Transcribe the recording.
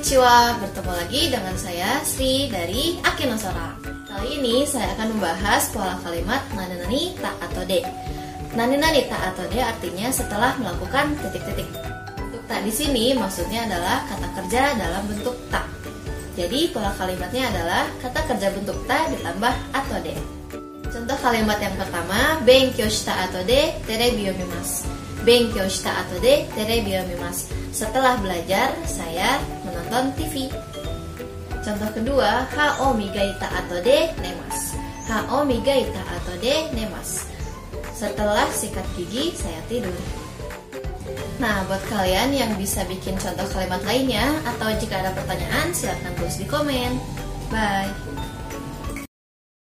Konnichiwa, bertemu lagi dengan saya Sri dari Akinosora. Kali ini saya akan membahas pola kalimat nani-nani tak atau de. Nani-nani tak atau de artinya setelah melakukan titik-titik. Untuk tak di sini maksudnya adalah kata kerja dalam bentuk tak. Jadi pola kalimatnya adalah kata kerja bentuk ta ditambah atau de. Contoh kalimat yang pertama, benkyou shita atau de terebi o. Benkyou shita atau de terebi. Setelah belajar, saya menonton TV. Contoh kedua, ha o migaita atau de nemas. Ha o migaita atau de nemas. Setelah sikat gigi, saya tidur. Nah, buat kalian yang bisa bikin contoh kalimat lainnya atau jika ada pertanyaan, silahkan tulis di komen. Bye.